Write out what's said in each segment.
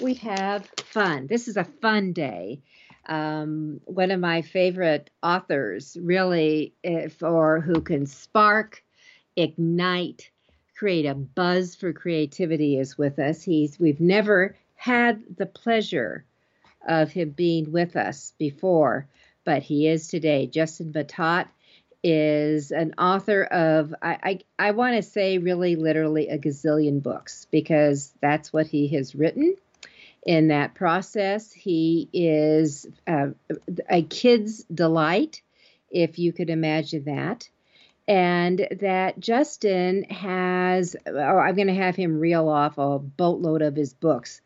we have fun. This is a fun day. Um, one of my favorite authors, really, for who can spark, ignite, create a buzz for creativity, is with us. He's we've never had the pleasure of him being with us before, but he is today. Justin Matott is an author of I I, I want to say really literally a gazillion books because that's what he has written in that process. He is uh, a kid's delight, if you could imagine that. And that Justin has, oh, I'm going to have him reel off a boatload of his books.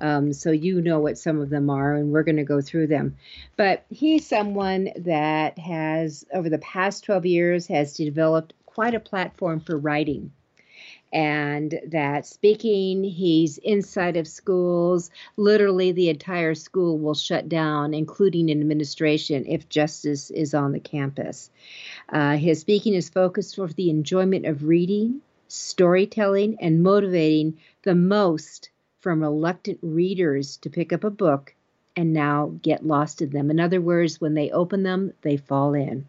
Um, so you know what some of them are, and we're going to go through them. But he's someone that has, over the past 12 years, has developed quite a platform for writing and that speaking he's inside of schools. Literally the entire school will shut down including administration if Justin is on the campus. Uh, his speaking is focused for the enjoyment of reading storytelling and motivating the most from reluctant readers to pick up a book and now get lost in them. In other words when they open them they fall in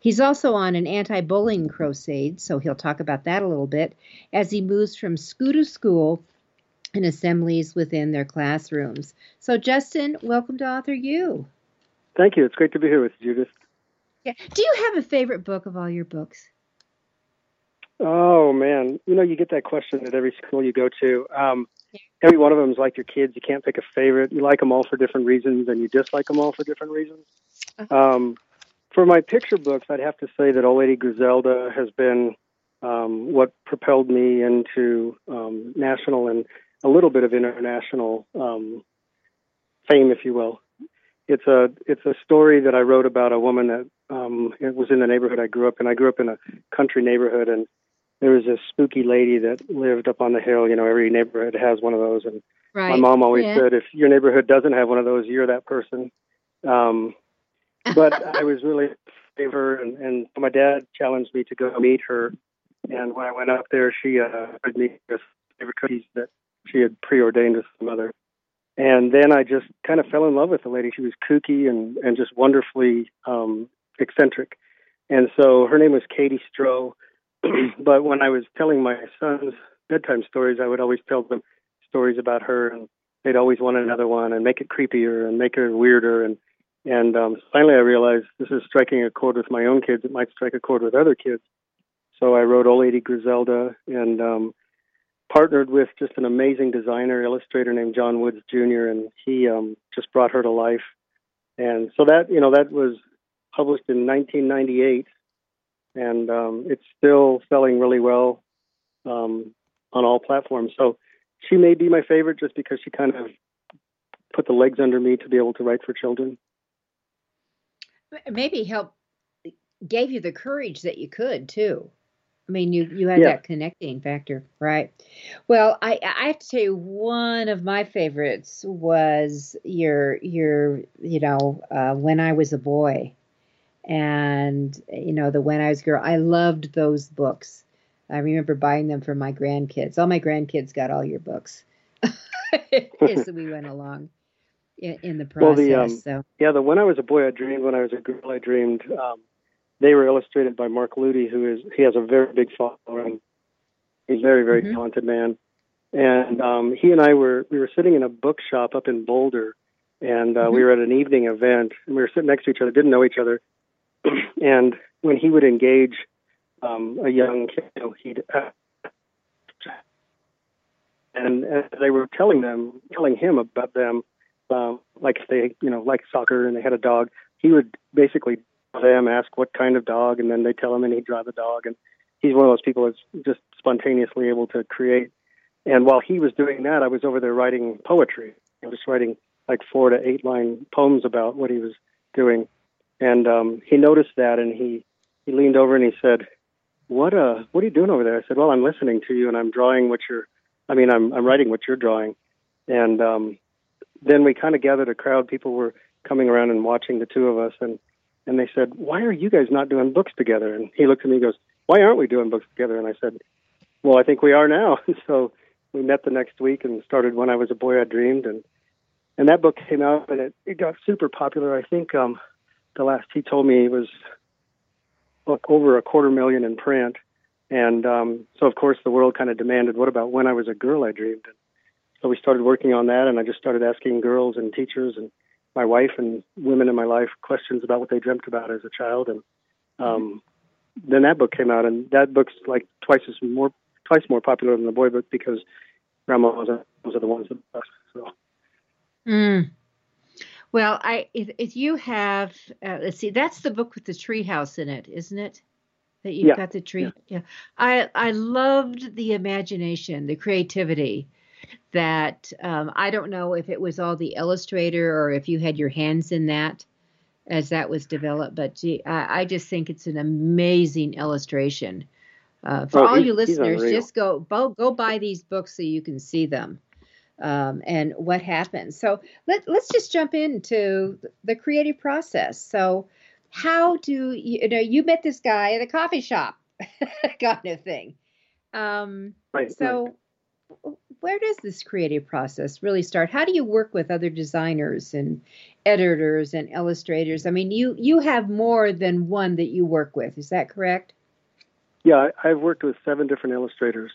He's also on an anti bullying crusade, so he'll talk about that a little bit as he moves from school to school and assemblies within their classrooms. So, Justin, welcome to Author U. Thank you. It's great to be here with you, Judith. Yeah. Do you have a favorite book of all your books? Oh man, you know you get that question at every school you go to. Um, every one of them is like your kids. You can't pick a favorite. You like them all for different reasons, and you dislike them all for different reasons. Uh-huh. Um, for my picture books, I'd have to say that Old Lady Griselda has been um, what propelled me into um, national and a little bit of international um, fame, if you will. It's a it's a story that I wrote about a woman that um, it was in the neighborhood I grew up in. I grew up in a country neighborhood, and there was this spooky lady that lived up on the hill. You know, every neighborhood has one of those, and right. my mom always yeah. said, if your neighborhood doesn't have one of those, you're that person. Um, but I was really favor, and, and my dad challenged me to go meet her. And when I went up there, she uh, me with favorite cookies that she had preordained with some mother. And then I just kind of fell in love with the lady. She was kooky and and just wonderfully um, eccentric. And so her name was Katie Stroh. but when I was telling my sons bedtime stories, I would always tell them stories about her, and they'd always want another one and make it creepier and make her weirder. And and um, finally, I realized this is striking a chord with my own kids. It might strike a chord with other kids. So I wrote Old Lady Griselda and um, partnered with just an amazing designer, illustrator named John Woods Jr., and he um, just brought her to life. And so that, you know, that was published in 1998, and um, it's still selling really well um, on all platforms. So she may be my favorite just because she kind of put the legs under me to be able to write for children maybe help gave you the courage that you could too. I mean, you you had yeah. that connecting factor, right? Well, I I have to tell you, one of my favorites was your your you know uh, when I was a boy, and you know the when I was a girl. I loved those books. I remember buying them for my grandkids. All my grandkids got all your books as we went along in, in the process. Well, the, um, so. Yeah, the When I Was a Boy, I Dreamed. When I Was a Girl, I Dreamed. Um, they were illustrated by Mark Ludy, who is he has a very big following. He's a very very mm-hmm. talented man, and um, he and I were we were sitting in a bookshop up in Boulder, and uh, mm-hmm. we were at an evening event, and we were sitting next to each other, didn't know each other, and when he would engage um, a young kid. You know, he'd uh, and as they were telling them, telling him about them, um, like if they, you know, like soccer and they had a dog, he would basically them ask what kind of dog, and then they tell him, and he'd draw the dog. And he's one of those people that's just spontaneously able to create. And while he was doing that, I was over there writing poetry. I was writing like four to eight line poems about what he was doing. And um, he noticed that, and he he leaned over and he said, "What uh, what are you doing over there?" I said, "Well, I'm listening to you, and I'm drawing what you're I mean, I'm I'm writing what you're drawing, and um, then we kind of gathered a crowd. People were coming around and watching the two of us, and and they said, "Why are you guys not doing books together?" And he looked at me and goes, "Why aren't we doing books together?" And I said, "Well, I think we are now." And so we met the next week and started when I was a boy I dreamed, and and that book came out and it, it got super popular. I think um, the last he told me was look over a quarter million in print, and um, so, of course, the world kind of demanded, what about when I was a girl I dreamed? And so we started working on that, and I just started asking girls and teachers and my wife and women in my life questions about what they dreamt about as a child. And um, then that book came out, and that book's like twice as more twice more popular than the boy book because grandmas are, those are the ones that best. So. Mm. Well, I if, if you have uh, let's see, that's the book with the treehouse in it, isn't it? that you've yeah. got the tree. Yeah. yeah. I I loved the imagination, the creativity that um, I don't know if it was all the illustrator or if you had your hands in that as that was developed, but gee, I, I just think it's an amazing illustration. Uh, for oh, all you listeners, just go, go go buy these books so you can see them um, and what happens. So let, let's just jump into the creative process. So how do you, you know you met this guy at a coffee shop kind of thing um, right, so right. Where does this creative process really start? How do you work with other designers and editors and illustrators? I mean you you have more than one that you work with is that correct? Yeah i've worked with seven different illustrators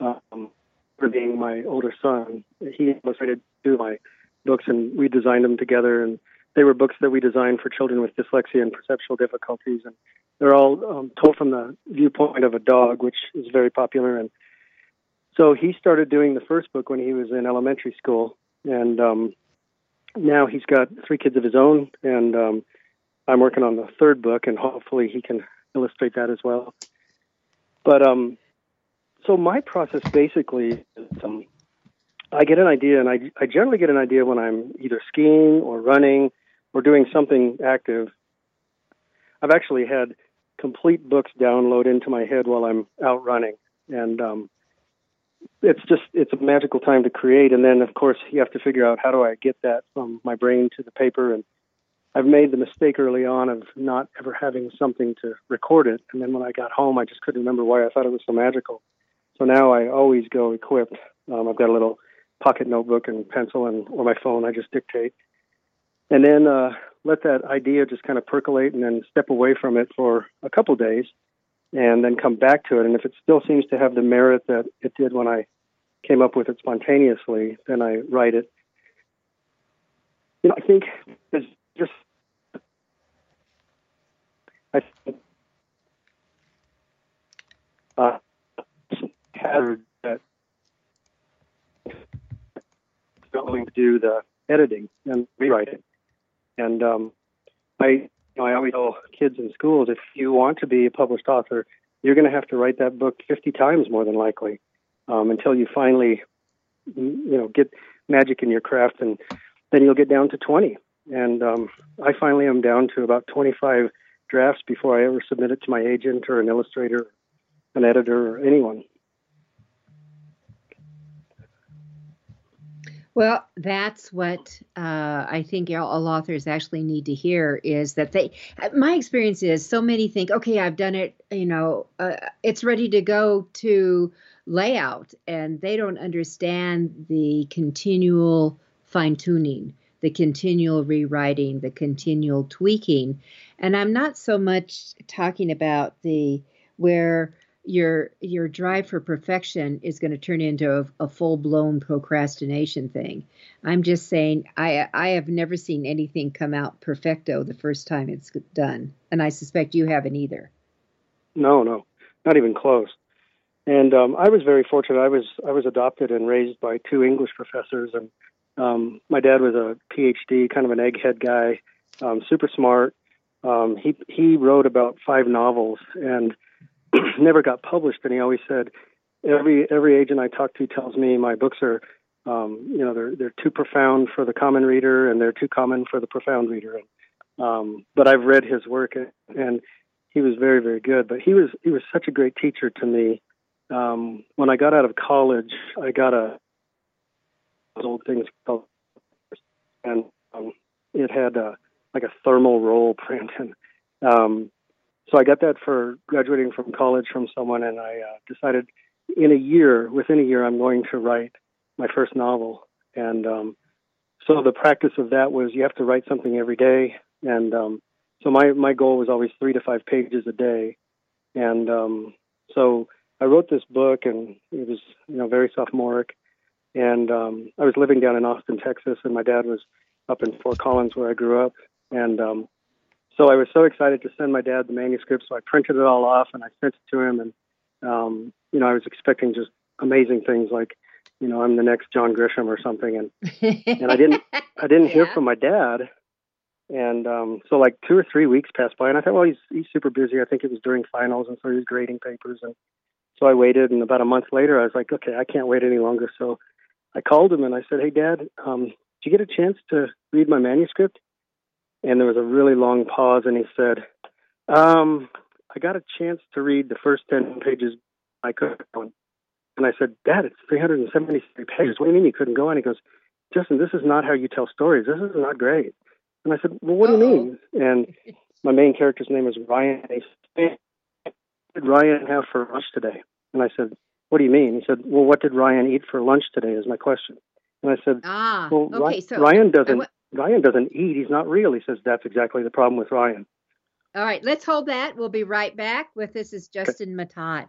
um, for being my older son. He illustrated two of my books and we designed them together and they were books that we designed for children with dyslexia and perceptual difficulties, and they're all um, told from the viewpoint of a dog, which is very popular. And so he started doing the first book when he was in elementary school, and um, now he's got three kids of his own, and um, I'm working on the third book, and hopefully he can illustrate that as well. But um, so my process basically is um, I get an idea, and I, I generally get an idea when I'm either skiing or running or doing something active. I've actually had complete books download into my head while I'm out running, and um, it's just it's a magical time to create. And then of course you have to figure out how do I get that from my brain to the paper. And I've made the mistake early on of not ever having something to record it, and then when I got home, I just couldn't remember why I thought it was so magical. So now I always go equipped. Um, I've got a little pocket notebook and pencil, and or my phone. I just dictate and then uh, let that idea just kind of percolate and then step away from it for a couple days and then come back to it. And if it still seems to have the merit that it did when I came up with it spontaneously, then I write it. You know, I think it's just I think uh, that going to do the editing and rewriting. And um, I, you know, I always tell kids in schools if you want to be a published author, you're going to have to write that book 50 times more than likely um, until you finally, you know, get magic in your craft, and then you'll get down to 20. And um, I finally am down to about 25 drafts before I ever submit it to my agent or an illustrator, an editor, or anyone. Well, that's what uh, I think all authors actually need to hear is that they. My experience is so many think, okay, I've done it, you know, uh, it's ready to go to layout, and they don't understand the continual fine tuning, the continual rewriting, the continual tweaking. And I'm not so much talking about the where your your drive for perfection is going to turn into a, a full blown procrastination thing. I'm just saying I I have never seen anything come out perfecto the first time it's done, and I suspect you haven't either. No, no. not even close. And um, I was very fortunate. I was I was adopted and raised by two English professors, and um, my dad was a PhD, kind of an egghead guy, um, super smart. Um, he he wrote about five novels and never got published. And he always said, every every agent I talk to tells me my books are, um, you know, they're they're too profound for the common reader, and they're too common for the profound reader. And, um, but I've read his work, and he was very very good. But he was he was such a great teacher to me um, when I got out of college, I got a old things called, and um, it had a, like a thermal roll print, and um, so I got that for graduating from college from someone, and I uh, decided in a year, within a year, I'm going to write my first novel, and um, so the practice of that was you have to write something every day, and um, so my my goal was always three to five pages a day, and um, so I wrote this book, and it was you know very sophomoric, and um, I was living down in Austin, Texas, and my dad was up in Fort Collins where I grew up, and um, so I was so excited to send my dad the manuscript. So I printed it all off and I sent it to him, and um, you know I was expecting just amazing things like you know I'm the next John Grisham or something, and and I didn't I didn't yeah. hear from my dad. And um, so, like two or three weeks passed by, and I thought, well, he's he's super busy. I think it was during finals, and so he was grading papers. And so I waited, and about a month later, I was like, okay, I can't wait any longer. So I called him and I said, hey, Dad, um, did you get a chance to read my manuscript? And there was a really long pause, and he said, um, I got a chance to read the first 10 pages I couldn't, And I said, Dad, it's 373 pages. What do you mean you couldn't go on? He goes, Justin, this is not how you tell stories. This is not great. And I said, Well, what Uh-oh. do you mean? And my main character's name is Ryan. And he did Ryan have for lunch today? And I said, What do you mean? He said, Well, what did Ryan eat for lunch today? Is my question. And I said, Ah, well, okay. So Ryan doesn't. W- Ryan doesn't eat. He's not real. He says that's exactly the problem with Ryan. All right, let's hold that. We'll be right back with this is Justin okay. Matott.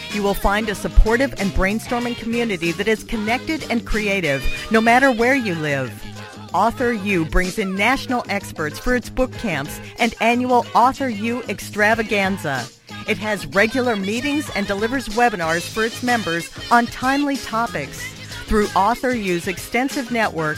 you will find a supportive and brainstorming community that is connected and creative, no matter where you live. Author U brings in national experts for its book camps and annual Author U extravaganza. It has regular meetings and delivers webinars for its members on timely topics. Through Author U's extensive network,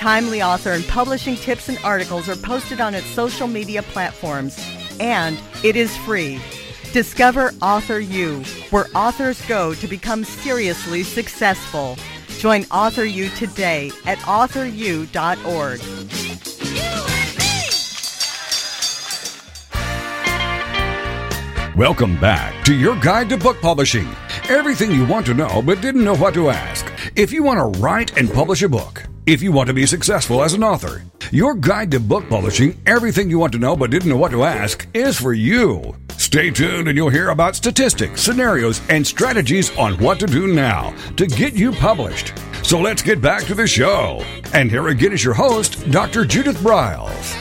Timely author and publishing tips and articles are posted on its social media platforms, and it is free. Discover Author U, where authors go to become seriously successful. Join Author U today at authoru.org. Welcome back to your guide to book publishing. Everything you want to know but didn't know what to ask. If you want to write and publish a book, if you want to be successful as an author, your guide to book publishing, everything you want to know but didn't know what to ask, is for you. Stay tuned and you'll hear about statistics, scenarios, and strategies on what to do now to get you published. So let's get back to the show. And here again is your host, Dr. Judith Briles.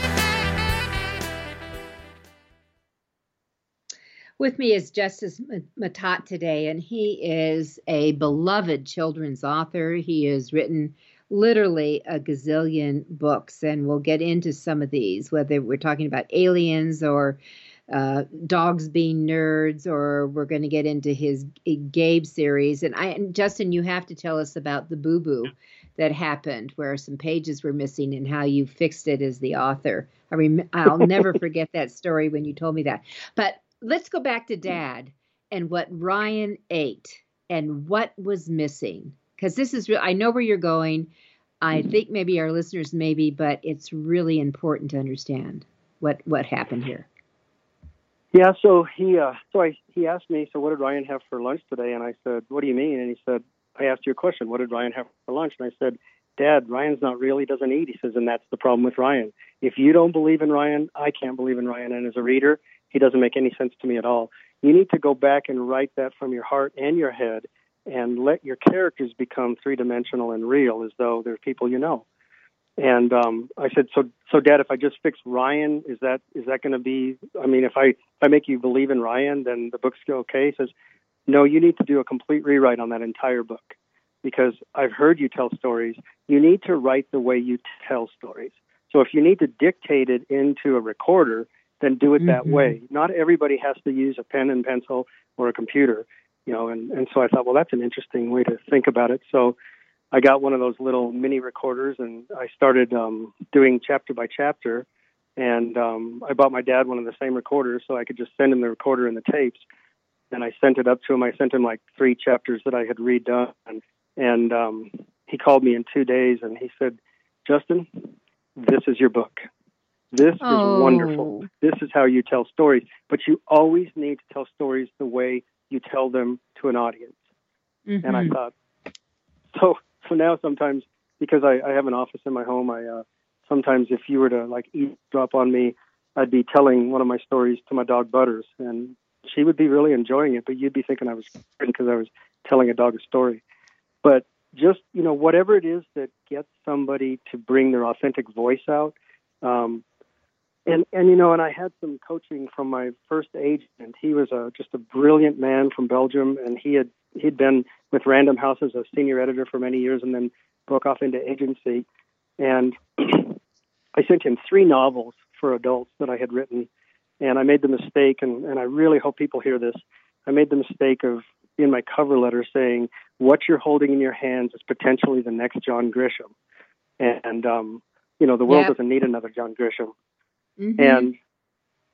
With me is Justin Matott today, and he is a beloved children's author. He has written literally a gazillion books, and we'll get into some of these, whether we're talking about aliens or uh, dogs being nerds, or we're going to get into his Gabe series. And I, and Justin, you have to tell us about the Boo Boo that happened where some pages were missing and how you fixed it as the author. I rem- I'll never forget that story when you told me that. But let's go back to dad and what Ryan ate and what was missing because this is real I know where you're going. I mm-hmm. think maybe our listeners maybe, but it's really important to understand what what happened here. Yeah, so he uh so I he asked me, so what did Ryan have for lunch today? And I said, What do you mean? And he said, I asked you a question, what did Ryan have for lunch? And I said, Dad, Ryan's not real, he doesn't eat. He says, and that's the problem with Ryan. If you don't believe in Ryan, I can't believe in Ryan. And as a reader, he doesn't make any sense to me at all. You need to go back and write that from your heart and your head and let your characters become three dimensional and real as though they're people you know. And um, I said, so, so, Dad, if I just fix Ryan, is that is that going to be? I mean, if I if I make you believe in Ryan, then the book's okay. He says, no, you need to do a complete rewrite on that entire book because I've heard you tell stories. You need to write the way you tell stories. So if you need to dictate it into a recorder, then do it mm-hmm. that way. Not everybody has to use a pen and pencil or a computer, you know. And and so I thought, well, that's an interesting way to think about it. So I got one of those little mini recorders and I started um, doing chapter by chapter. And um, I bought my dad one of the same recorders so I could just send him the recorder and the tapes. And I sent it up to him. I sent him like three chapters that I had redone. And um, he called me in two days and he said, Justin, this is your book. This oh. is wonderful. This is how you tell stories. But you always need to tell stories the way you tell them to an audience. Mm-hmm. And I mm-hmm. thought, so so now sometimes because I, I have an office in my home, I uh, sometimes if you were to like eavesdrop on me, I'd be telling one of my stories to my dog Butters, and she would be really enjoying it, but you'd be thinking I was because I was telling a dog a story. But just you know, whatever it is that gets somebody to bring their authentic voice out. Um, and and you know, and I had some coaching from my first agent. He was a just a brilliant man from Belgium, and he had he'd been with Random House as a senior editor for many years, and then broke off into agency. And I sent him three novels for adults that I had written, and I made the mistake, and, and I really hope people hear this. I made the mistake of in my cover letter saying what you're holding in your hands is potentially the next John Grisham, and um, you know the world yep. doesn't need another John Grisham. Mm-hmm. And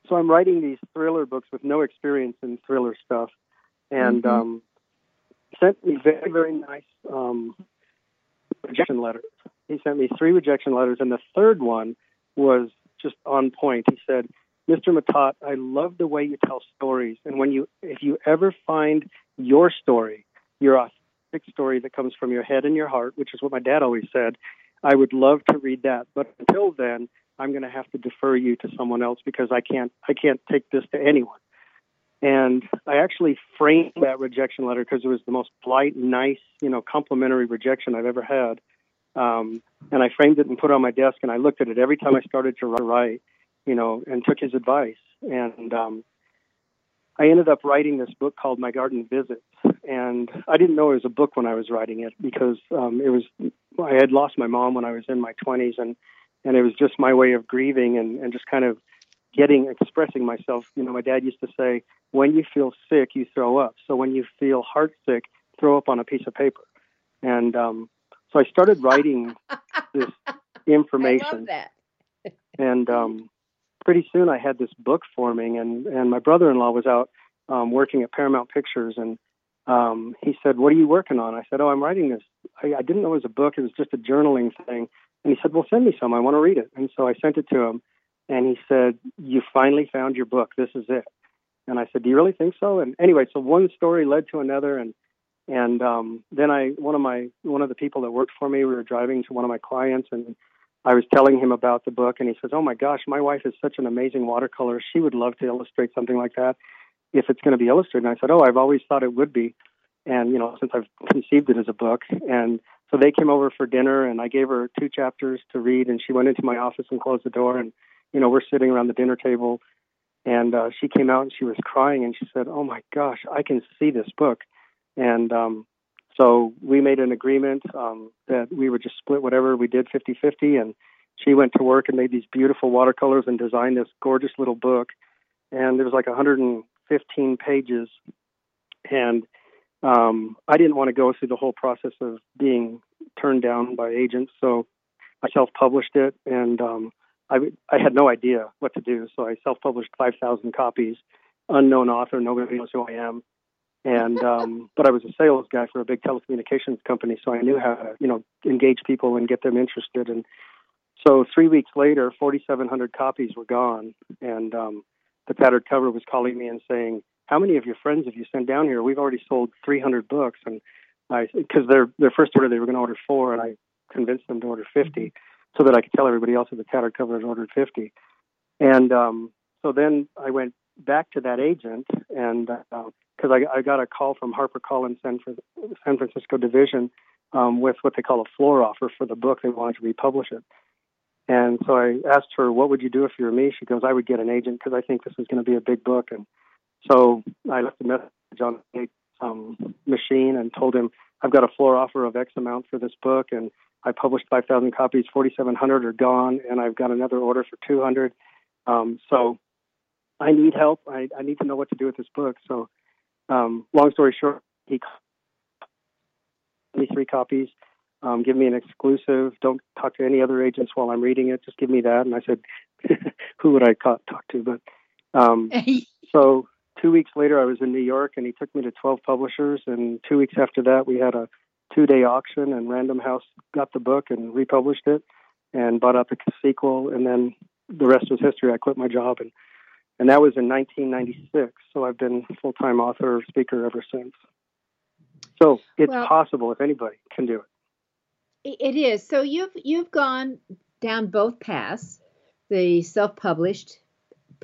so I'm writing these thriller books with no experience in thriller stuff, and mm-hmm. um, sent me very, very nice um, rejection letters. He sent me three rejection letters, and the third one was just on point. He said, "Mr. Matott, I love the way you tell stories, and when you, if you ever find your story, your authentic story that comes from your head and your heart, which is what my dad always said, I would love to read that. But until then." I'm going to have to defer you to someone else because I can't I can't take this to anyone. And I actually framed that rejection letter because it was the most polite, nice, you know, complimentary rejection I've ever had. Um, and I framed it and put it on my desk, and I looked at it every time I started to write, you know, and took his advice. And um, I ended up writing this book called My Garden Visits. And I didn't know it was a book when I was writing it because um, it was I had lost my mom when I was in my 20s, and and it was just my way of grieving and, and just kind of getting expressing myself. You know, my dad used to say, "When you feel sick, you throw up. So when you feel heart sick, throw up on a piece of paper." And um, so I started writing this information. and um, pretty soon I had this book forming, and and my brother-in-law was out um, working at Paramount Pictures, and um, he said, "What are you working on?" I said, "Oh, I'm writing this. I, I didn't know it was a book. It was just a journaling thing." And he said, Well, send me some. I want to read it. And so I sent it to him. And he said, You finally found your book. This is it. And I said, Do you really think so? And anyway, so one story led to another. And and um, then I, one of my, one of the people that worked for me, we were driving to one of my clients, and I was telling him about the book, and he says, "Oh my gosh, my wife is such an amazing watercolor. She would love to illustrate something like that if it's going to be illustrated." And I said, "Oh, I've always thought it would be." And you know, since I've conceived it as a book, and so they came over for dinner, and I gave her two chapters to read, and she went into my office and closed the door, and you know we're sitting around the dinner table, and uh, she came out and she was crying, and she said, "Oh my gosh, I can see this book," and um, so we made an agreement um, that we would just split whatever we did 50-50, and she went to work and made these beautiful watercolors and designed this gorgeous little book, and it was like 115 pages, and um, I didn't want to go through the whole process of being turned down by agents, so I self-published it, and um, I I had no idea what to do, so I self-published 5,000 copies. Unknown author, nobody knows who I am, and um, but I was a sales guy for a big telecommunications company, so I knew how to you know engage people and get them interested. And so three weeks later, 4,700 copies were gone, and um, the tattered cover was calling me and saying, "How many of your friends have you sent down here? We've already sold 300 books." And I, because their their first order they were going to order four, and I convinced them to order 50, so that I could tell everybody else that the tattered cover had ordered 50. And um, so then I went back to that agent, and because uh, I, I got a call from HarperCollins San, San Francisco division um, with what they call a floor offer for the book. They wanted to republish it. And so I asked her, "What would you do if you were me?" She goes, "I would get an agent because I think this is going to be a big book." And so I left a message on the um, machine and told him, "I've got a floor offer of X amount for this book, and I published 5,000 copies. 4,700 are gone, and I've got another order for 200. Um, so I need help. I, I need to know what to do with this book." So, um, long story short, he me three copies um, give me an exclusive. Don't talk to any other agents while I'm reading it. Just give me that. And I said, who would I talk to? But um, so two weeks later, I was in New York, and he took me to 12 publishers. And two weeks after that, we had a two-day auction, and Random House got the book and republished it, and bought out the sequel. And then the rest was history. I quit my job, and and that was in 1996. So I've been full-time author speaker ever since. So it's well, possible if anybody can do it. It is. So you've you've gone down both paths, the self-published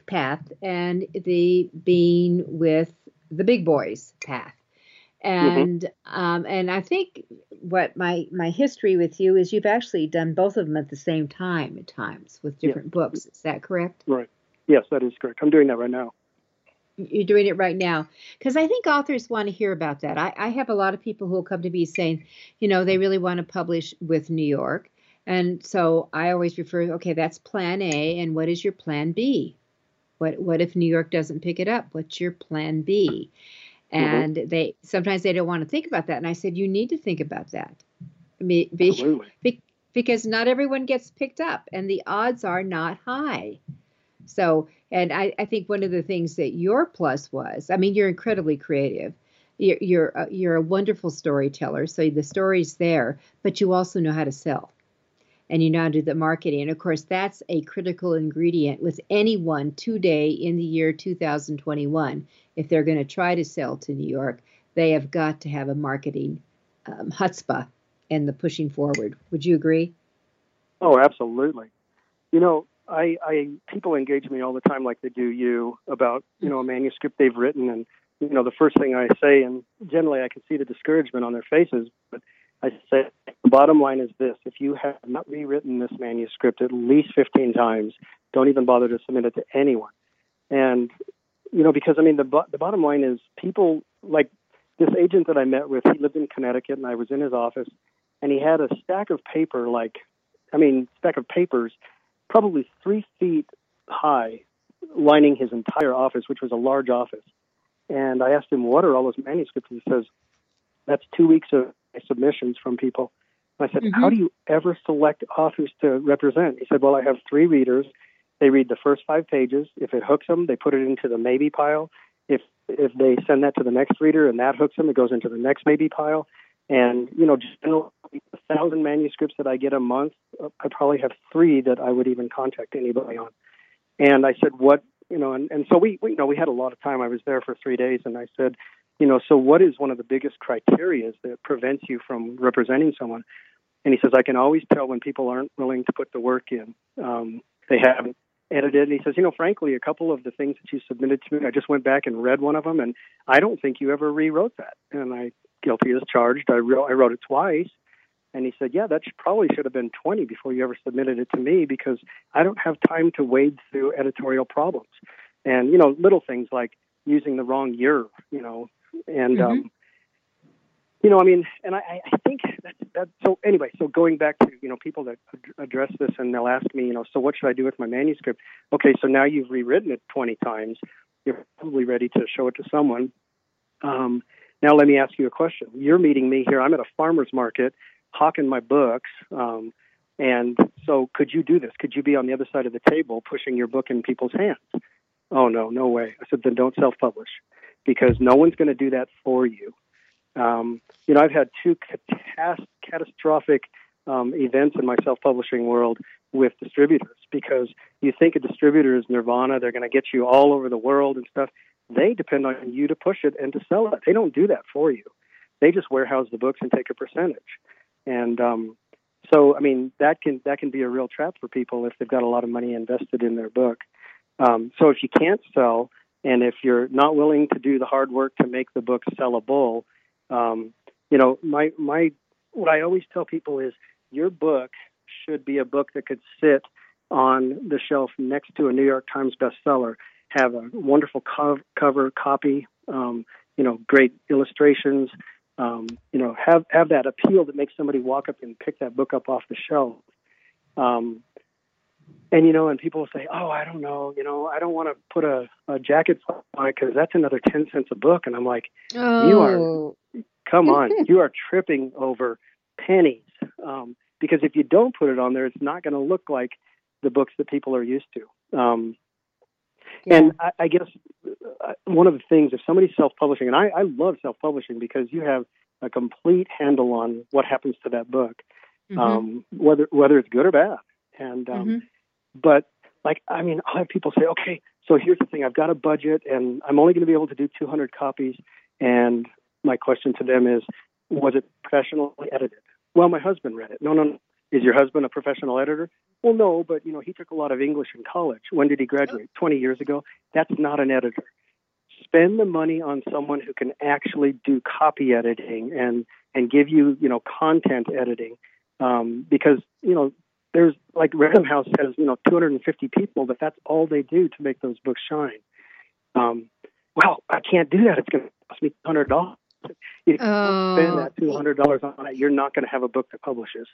path and the being with the big boys path. Mm-hmm. And mm-hmm. um, and I think what my my history with you is you've actually done both of them at the same time at times with different yeah. books. Is that correct? Right. Yes, that is correct. I'm doing that right now you're doing it right now because i think authors want to hear about that I, I, have a lot of people who will come to me saying you know they really want to publish with new york and so i always refer okay that's plan a and what is your plan b what what if new york doesn't pick it up what's your plan b mm-hmm. and mm-hmm. they sometimes they don't want to think about that and i said you need to think about that be, be, because not everyone gets picked up and the odds are not high so, and I, I think one of the things that your plus was, I mean, you're incredibly creative. You're you're, uh, you're a wonderful storyteller, so the story's there, but you also know how to sell, and you now do the marketing. And of course, that's a critical ingredient with anyone today in the year 2021. If they're going to try to sell to New York, they have got to have a marketing um, chutzpah and the pushing forward. Would you agree? Oh, absolutely. You know, I, I people engage me all the time, like they do you, about you know a manuscript they've written, and you know the first thing I say, and generally I can see the discouragement on their faces, but I say the bottom line is this: if you have not rewritten this manuscript at least 15 times, don't even bother to submit it to anyone. And you know, because I mean, the the bottom line is people like this agent that I met with. He lived in Connecticut, and I was in his office, and he had a stack of paper, like, I mean, stack of papers probably three feet high, lining his entire office, which was a large office. And I asked him, "What are all those manuscripts?" And He says, "That's two weeks of submissions from people." And I said, mm-hmm. "How do you ever select authors to represent?" He said, "Well, I have three readers. They read the first five pages. If it hooks them, they put it into the maybe pile. If if they send that to the next reader and that hooks them, it goes into the next maybe pile. And you know, generally, a thousand manuscripts that I get a month, I probably have three that I would even contact anybody on. And I said, what you know, and, and so we, we you know we had a lot of time. I was there for three days, and I said, you know, so what is one of the biggest criteria that prevents you from representing someone? And he says, I can always tell when people aren't willing to put the work in. Um, they haven't edited. And he says, you know, frankly, a couple of the things that you submitted to me, I just went back and read one of them, and I don't think you ever rewrote that. And I guilty as charged. I wrote, I wrote it twice. And he said, Yeah, that should, probably should have been 20 before you ever submitted it to me because I don't have time to wade through editorial problems. And, you know, little things like using the wrong year, you know, and, mm-hmm. um, you know, I mean, and I, I think that, that, so anyway, so going back to, you know, people that address this and they'll ask me, you know, so what should I do with my manuscript? Okay, so now you've rewritten it 20 times. You're probably ready to show it to someone. Um, Now, let me ask you a question. You're meeting me here. I'm at a farmer's market hawking my books. Um, and so, could you do this? Could you be on the other side of the table pushing your book in people's hands? Oh, no, no way. I said, then don't self publish because no one's going to do that for you. Um, you know, I've had two catas- catastrophic um, events in my self publishing world with distributors because you think a distributor is nirvana, they're going to get you all over the world and stuff. They depend on you to push it and to sell it. They don't do that for you. They just warehouse the books and take a percentage. And um, so, I mean, that can that can be a real trap for people if they've got a lot of money invested in their book. Um, so, if you can't sell, and if you're not willing to do the hard work to make the book sellable, um, you know, my my what I always tell people is your book should be a book that could sit on the shelf next to a New York Times bestseller, have a wonderful co- cover copy, um, you know, great illustrations, um, you know, have have that appeal that makes somebody walk up and pick that book up off the shelf. Um, and you know, and people will say, "Oh, I don't know, you know, I don't want to put a, a jacket on it because that's another ten cents a book." And I'm like, oh. "You are, come on, you are tripping over pennies." Um, because if you don't put it on there, it's not going to look like the books that people are used to. Um, yeah. And I, I guess uh, one of the things, if somebody's self-publishing, and I, I love self-publishing because you have a complete handle on what happens to that book, mm-hmm. um, whether whether it's good or bad. And um, mm-hmm. But like, I mean, I'll have people say, okay, so here's the thing: I've got a budget, and I'm only going to be able to do 200 copies. And my question to them is, was it professionally edited? Well, my husband read it. No, no, no. Is your husband a professional editor? Well, no, but you know, he took a lot of English in college. When did he graduate? 20 years ago. That's not an editor. Spend the money on someone who can actually do copy editing and and give you, you know, content editing. Um, because, you know, there's like Random House has, you know, 250 people, but that's all they do to make those books shine. Um, well, I can't do that. It's going to cost me $100 you oh. spend that two hundred dollars on it, you're not going to have a book that publishes.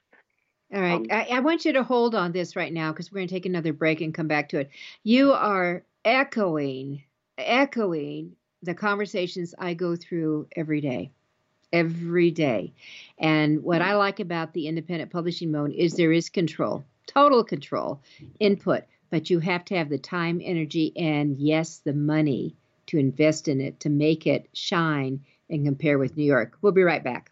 All right, um, I, I, want you to hold on this right now because we're going to take another break and come back to it. You are echoing, echoing the conversations I go through every day, every day. And what I like about the independent publishing mode is there is control, total control, input, but you have to have the time, energy, and yes, the money to invest in it to make it shine and compare with New York. We'll be right back.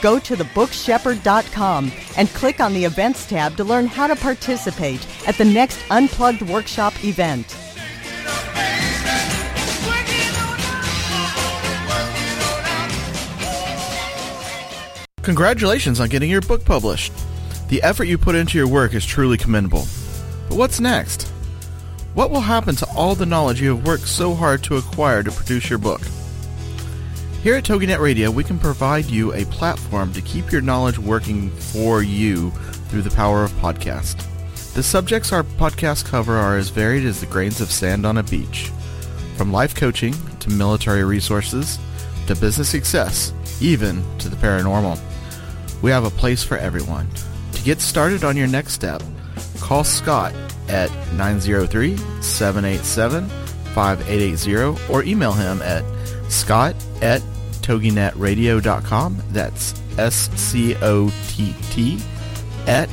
Go to thebookshepherd.com and click on the events tab to learn how to participate at the next Unplugged Workshop event. Congratulations on getting your book published. The effort you put into your work is truly commendable. But what's next? What will happen to all the knowledge you have worked so hard to acquire to produce your book? Here at TogiNet Radio, we can provide you a platform to keep your knowledge working for you through the power of podcast. The subjects our podcasts cover are as varied as the grains of sand on a beach. From life coaching to military resources to business success, even to the paranormal. We have a place for everyone. To get started on your next step, call Scott at 903 787 5880 or email him at scott at toginetradio.com. That's S C O T T at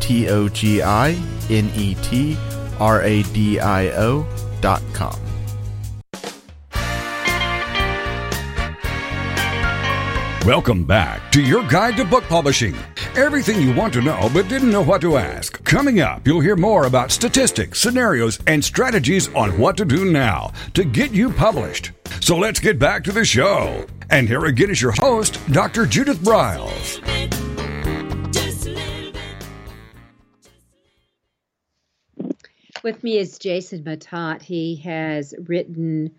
T O G I N E T R A D I O dot com. Welcome back to your guide to book publishing. Everything you want to know but didn't know what to ask. Coming up, you'll hear more about statistics, scenarios, and strategies on what to do now to get you published. So let's get back to the show. And here again is your host, Dr. Judith Briles. With me is Jason Matott. He has written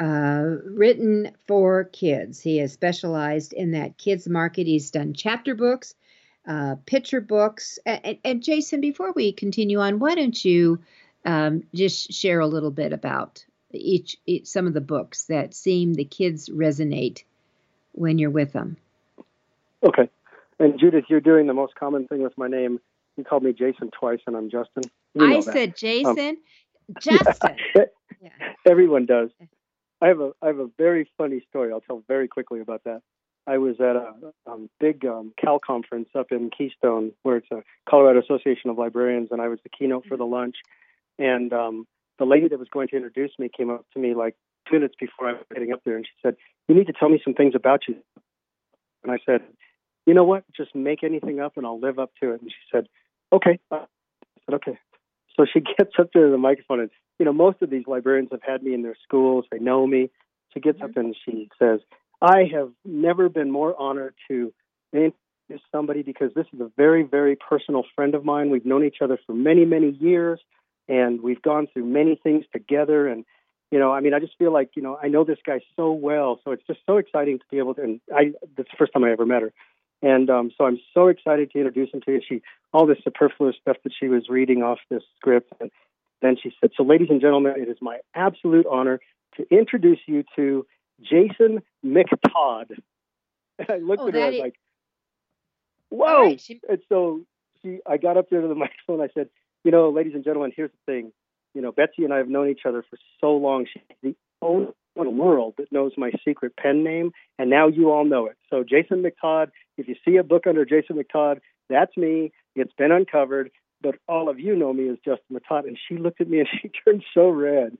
uh, written for kids. He has specialized in that kids market. He's done chapter books, uh, picture books. And, and, Jason, before we continue on, why don't you um, just share a little bit about each, each some of the books that seem the kids resonate when you're with them? Okay. And Judith, you're doing the most common thing with my name. You called me Jason twice, and I'm Justin. I said Jason. Um, Justin. Yeah. Everyone does. I have a I have a very funny story. I'll tell very quickly about that. I was at a um, big um, Cal conference up in Keystone, where it's a Colorado Association of Librarians, and I was the keynote for the lunch. And um, the lady that was going to introduce me came up to me like two minutes before I was getting up there, and she said, "You need to tell me some things about you." And I said, "You know what? Just make anything up, and I'll live up to it." And she said, "Okay." I said, "Okay." So she gets up there to the microphone and you know, most of these librarians have had me in their schools. They know me. She gets mm-hmm. up and she says, I have never been more honored to introduce somebody because this is a very, very personal friend of mine. We've known each other for many, many years and we've gone through many things together. And, you know, I mean, I just feel like, you know, I know this guy so well. So it's just so exciting to be able to, and I, that's the first time I ever met her. And um, so I'm so excited to introduce him to you. She, all this superfluous stuff that she was reading off this script. And, then she said, So, ladies and gentlemen, it is my absolute honor to introduce you to Jason McTodd. And I looked oh, at her, I was is... like, Whoa. Right, she... And so she, I got up there to the microphone. I said, You know, ladies and gentlemen, here's the thing. You know, Betsy and I have known each other for so long. She's the only one in the world that knows my secret pen name, and now you all know it. So, Jason McTodd, if you see a book under Jason McTodd, that's me. It's been uncovered but all of you know me as Justin Matott. And she looked at me and she turned so red.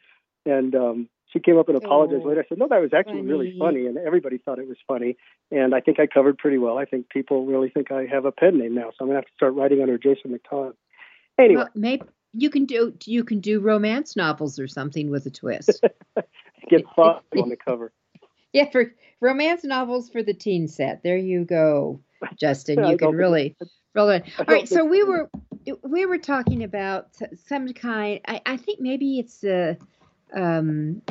And um, she came up and apologized oh, later. I said, no, that was actually funny. really funny. And everybody thought it was funny. And I think I covered pretty well. I think people really think I have a pen name now. So I'm going to have to start writing under Jason McTodd. Anyway. Well, maybe you can do you can do romance novels or something with a twist. Get Fox on the cover. Yeah, for romance novels for the teen set. There you go, Justin. You can really roll it. All right, so we were we were talking about some kind. I, I think maybe it's a, um,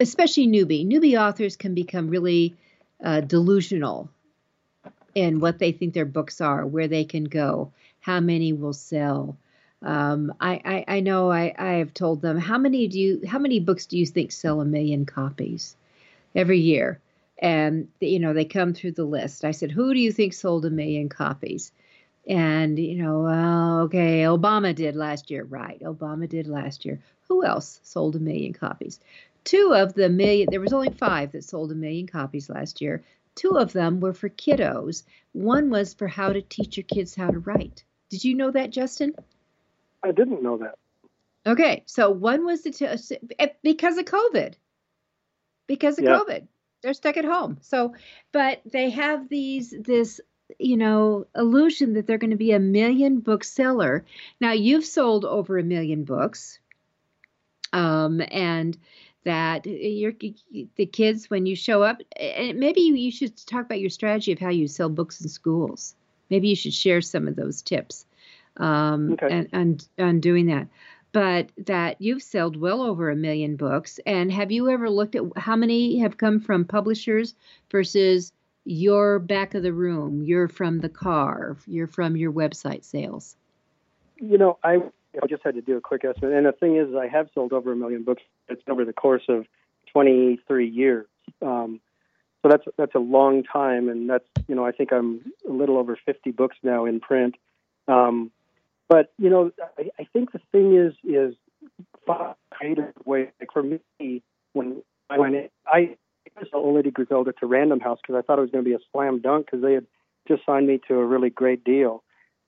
especially newbie. Newbie authors can become really uh, delusional in what they think their books are, where they can go, how many will sell. Um, I, I, I know I, I have told them how many do you how many books do you think sell a million copies every year? And you know they come through the list. I said, who do you think sold a million copies? And, you know, okay, Obama did last year. Right. Obama did last year. Who else sold a million copies? Two of the million, there was only five that sold a million copies last year. Two of them were for kiddos. One was for how to teach your kids how to write. Did you know that, Justin? I didn't know that. Okay, so one was to t- eh, because of COVID. Because of yeah. COVID, they're stuck at home. So, but they have these this you know, illusion that they're going to be a million bookseller. Now, you've sold over a million books. Um, and that your the kids when you show up and maybe you should talk about your strategy of how you sell books in schools maybe you should share some of those tips um, okay. and, and on doing that but that you've sold well over a million books and have you ever looked at how many have come from publishers versus you're back of the room, you're from the car, you're from your website sales? You know, I I just had to do a quick estimate, and the thing is, I have sold over a million books. It's over the course of 23 years. Um, so that's that's a long time, and that's you know I think I'm a little over 50 books now in print. Um, but you know, I, I think the thing is is creative way. Like for me, when I went in, I Griselda to Random House because I thought it was going to be a slam dunk because they had just signed me to a really great deal.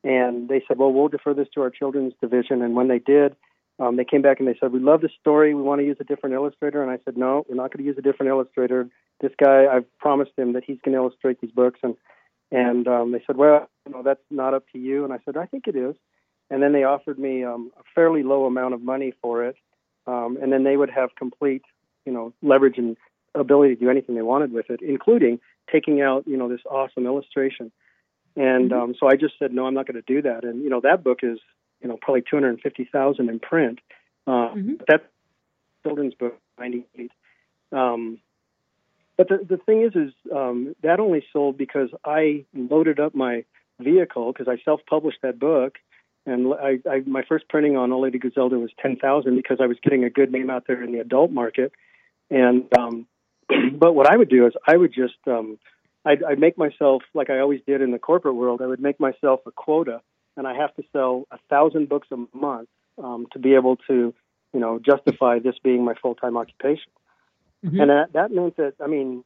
And they said, well, we'll defer this to our children's division. And when they did, um, they came back and they said, we love the story. We want to use a different illustrator. And I said, no, we're not going to use a different illustrator. This guy, I've promised him that he's going to illustrate these books. And and um, they said, well, you know, that's not up to you. And I said, I think it is. And then they offered me um, a fairly low amount of money for it. Um, and then they would have complete, you know, leverage and ability to do anything they wanted with it, including taking out, you know, this awesome illustration. And mm-hmm. um, so I just said, no, I'm not going to do that. And you know, that book is, you know, probably 250,000 in print. Uh, mm-hmm. That's children's book, 98. Um, but the the thing is, is um, that only sold because I loaded up my vehicle because I self-published that book, and I, I my first printing on Old Lady Griselda was ten thousand because I was getting a good name out there in the adult market, and um, but what I would do is I would just um, I'd, I'd make myself like I always did in the corporate world. I would make myself a quota, and I have to sell a thousand books a month um, to be able to, you know, justify this being my full time occupation. Mm-hmm. And that, that meant that I mean,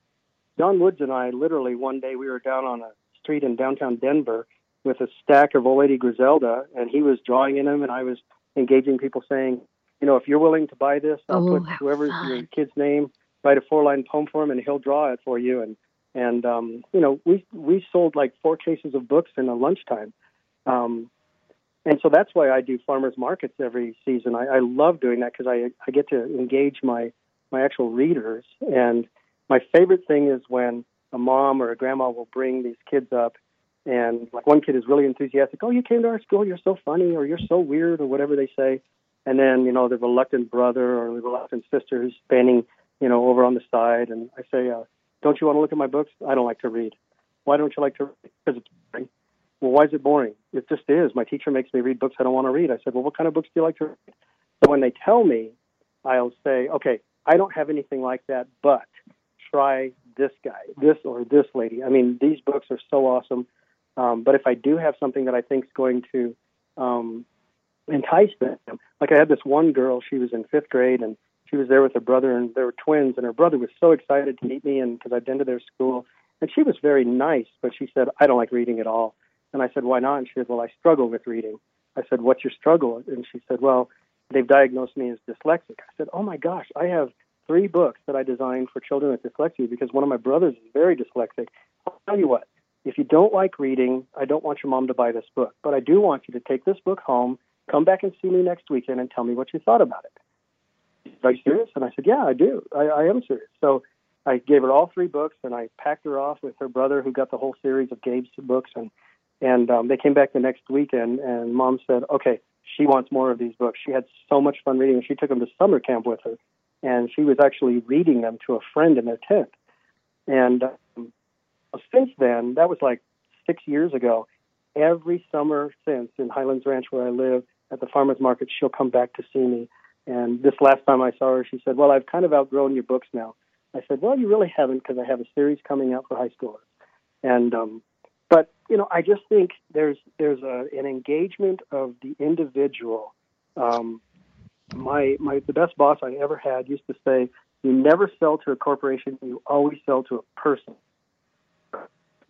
John Woods and I literally one day we were down on a street in downtown Denver with a stack of Old Lady Griselda, and he was drawing in them, and I was engaging people saying, you know, if you're willing to buy this, I'll oh, put whoever's your kid's name, write a four line poem for him, and he'll draw it for you. And and um, you know, we we sold like four cases of books in a lunchtime. Um, and so that's why I do farmers markets every season. I, I love doing that because I I get to engage my my actual readers. And my favorite thing is when a mom or a grandma will bring these kids up and like one kid is really enthusiastic oh you came to our school you're so funny or you're so weird or whatever they say and then you know the reluctant brother or the reluctant sister who's standing you know over on the side and i say uh, don't you want to look at my books? I don't like to read. Why don't you like to read? Because it's boring. Well why is it boring? It just is. My teacher makes me read books i don't want to read. I said well what kind of books do you like to read? So when they tell me i'll say okay i don't have anything like that but try this guy this or this lady. I mean these books are so awesome um, but if I do have something that I think is going to um, entice them, like I had this one girl, she was in fifth grade and she was there with her brother, and they were twins, and her brother was so excited to meet me, and because I'd been to their school, and she was very nice, but she said, "I don't like reading at all." And I said, "Why not?" And she said, "Well, I struggle with reading." I said, "What's your struggle?" And she said, "Well, they've diagnosed me as dyslexic." I said, "Oh my gosh, I have three books that I designed for children with dyslexia because one of my brothers is very dyslexic." I'll tell you what, if you don't like reading, I don't want your mom to buy this book, but I do want you to take this book home, come back and see me next weekend, and tell me what you thought about it. Are you serious? And I said, Yeah, I do. I, I am serious. So I gave her all three books, and I packed her off with her brother, who got the whole series of Gabe's books, and and um, they came back the next weekend, and mom said, Okay, she wants more of these books. She had so much fun reading. Them. She took them to summer camp with her, and she was actually reading them to a friend in their tent. And um, since then, that was like six years ago, every summer since in Highlands Ranch where I live at the farmers market, she'll come back to see me. And this last time I saw her, she said, "Well, I've kind of outgrown your books now." I said, "Well, you really haven't because I have a series coming out for high schoolers." And um, but you know, I just think there's there's a, an engagement of the individual. Um, my my the best boss I ever had used to say, "You never sell to a corporation; you always sell to a person."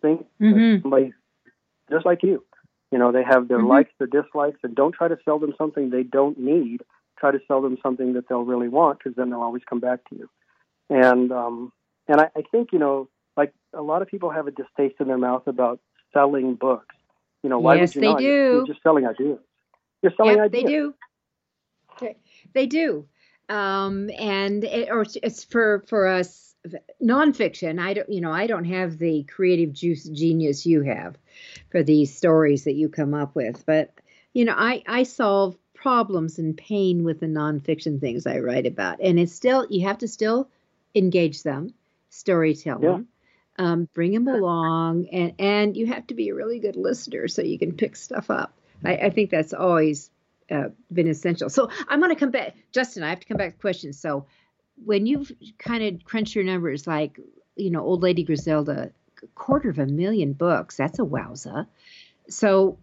think mm-hmm. somebody just like you. You know, they have their mm-hmm. likes, their dislikes, and don't try to sell them something they don't need. Try to sell them something that they'll really want, because then they'll always come back to you. And um, and I, I think you know, like a lot of people have a distaste in their mouth about selling books. You know, why yes, would you they do. You're just selling ideas. You're selling yep, ideas. They do. They do. Um, and it, or it's for for us nonfiction, I don't, you know, I don't have the creative juice genius you have for these stories that you come up with, but you know, I I solve problems and pain with the nonfiction things I write about, and it's still you have to still engage them, storytelling. Yeah. Um, bring them along, and and you have to be a really good listener so you can pick stuff up. I, I think that's always uh, been essential. So I'm going to come back, Justin. I have to come back to questions. So when you've kind of crunch your numbers, like you know, Old Lady Griselda, a quarter of a million books. That's a wowza. So,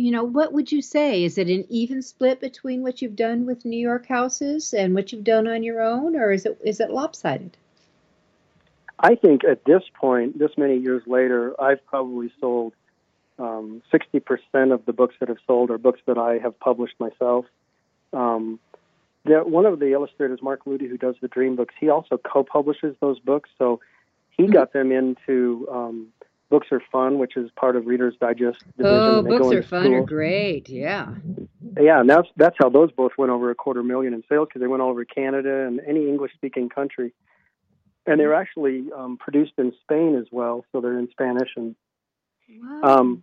you know, what would you say? Is it an even split between what you've done with New York houses and what you've done on your own, or is it is it lopsided? I think at this point, this many years later, I've probably sold um, 60% of the books that have sold are books that I have published myself. Um, there, one of the illustrators, Mark Ludy, who does the Dream books, he also co-publishes those books. So he mm-hmm. got them into um, Books Are Fun, which is part of Reader's Digest. Division, oh, Books Are Fun are great. Yeah. Yeah, and that's that's how those both went over a quarter million in sales because they went all over Canada and any English-speaking country, and they're actually um, produced in Spain as well, so they're in Spanish and. Wow. Um,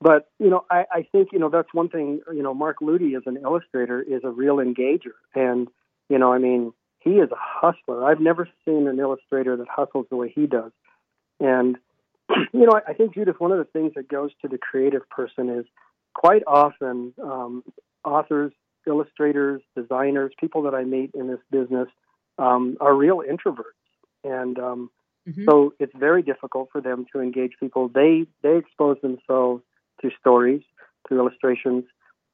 but you know, I, I think you know that's one thing. You know, Mark Ludy as an illustrator is a real engager, and you know, I mean, he is a hustler. I've never seen an illustrator that hustles the way he does, and you know, I, I think Judith, one of the things that goes to the creative person is quite often um, authors, illustrators, designers, people that I meet in this business um, are real introverts, and um, mm-hmm. so it's very difficult for them to engage people. They they expose themselves to stories, to illustrations,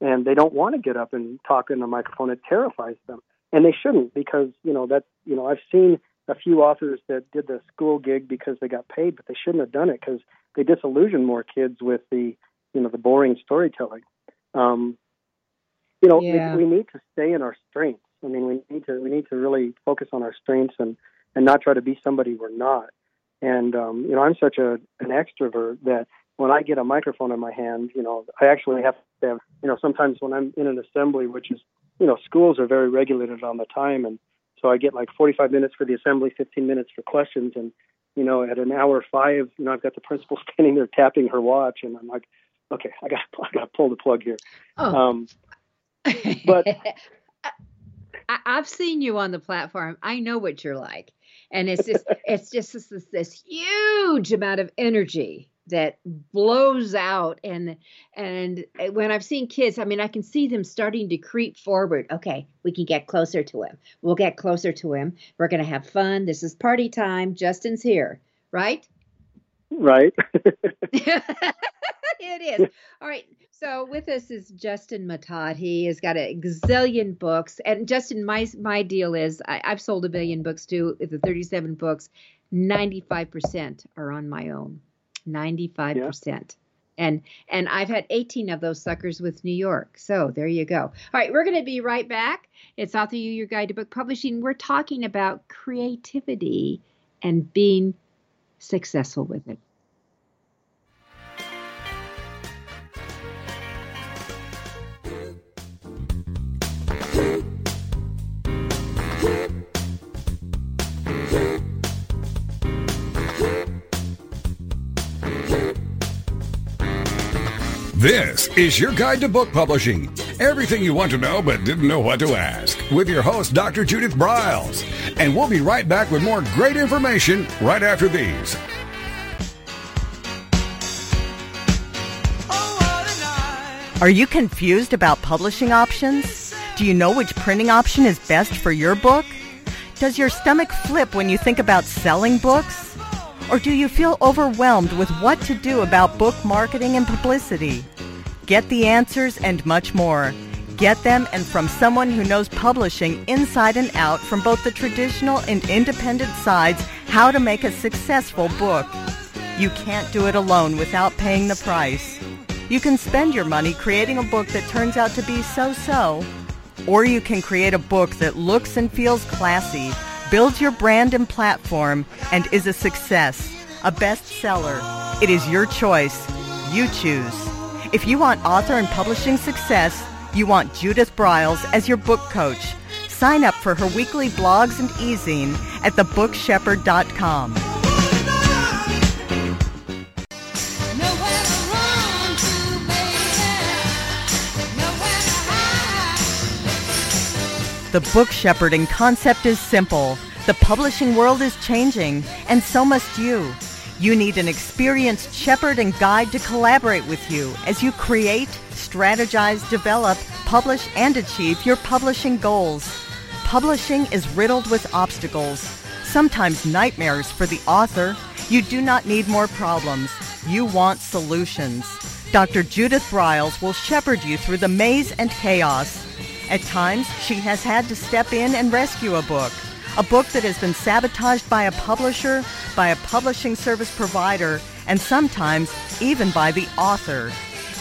and they don't want to get up and talk in the microphone. It terrifies them, and they shouldn't because you know that you know I've seen a few authors that did the school gig because they got paid, but they shouldn't have done it because they disillusioned more kids with the you know the boring storytelling. Um, you know, yeah. we, we need to stay in our strengths. I mean, we need to we need to really focus on our strengths and and not try to be somebody we're not. And um, you know, I'm such a an extrovert that when I get a microphone in my hand, you know, I actually have to have, you know, sometimes when I'm in an assembly, which is, you know, schools are very regulated on the time, and so I get like 45 minutes for the assembly, 15 minutes for questions, and you know, at an hour five, you know, I've got the principal standing there tapping her watch, and I'm like, okay, I got I got to pull the plug here. Oh. Um, but I, I've seen you on the platform. I know what you're like, and it's just it's just this, this huge amount of energy that blows out. And and when i've seen kids i mean i can see them starting to creep forward. Okay we can get closer to him. We'll get closer to him. We're going to have fun. This is party time. Justin's here. Right? Right. It is. All right. So with us is justin Matott. He has got a gazillion books. And justin my my deal is I, i've sold a billion books too. The 37 books 95% are on my own 95%. Yeah. And and I've had 18 of those suckers with New York. So there you go. All right, we're going to be right back. It's Author U Your Guide to Book Publishing. We're talking about creativity and being successful with it. This is your guide to book publishing. Everything you want to know but didn't know what to ask. With your host, Dr. Judith Briles. And we'll be right back with more great information right after these. Are you confused about publishing options? Do you know which printing option is best for your book? Does your stomach flip when you think about selling books? Or do you feel overwhelmed with what to do about book marketing and publicity? Get the answers and much more. Get them and from someone who knows publishing inside and out from both the traditional and independent sides how to make a successful book. You can't do it alone without paying the price. You can spend your money creating a book that turns out to be so-so, or you can create a book that looks and feels classy builds your brand and platform, and is a success, a bestseller. It is your choice. You choose. If you want author and publishing success, you want Judith Briles as your book coach. Sign up for her weekly blogs and e-zine at thebookshepherd.com. The book shepherding concept is simple. The publishing world is changing, and so must you. You need an experienced shepherd and guide to collaborate with you as you create, strategize, develop, publish, and achieve your publishing goals. Publishing is riddled with obstacles, sometimes nightmares for the author. You do not need more problems. You want solutions. Dr. Judith Briles will shepherd you through the maze and chaos at times, she has had to step in and rescue a book. A book that has been sabotaged by a publisher, by a publishing service provider, and sometimes even by the author.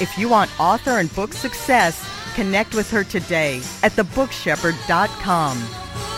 If you want author and book success, connect with her today at thebookshepherd.com.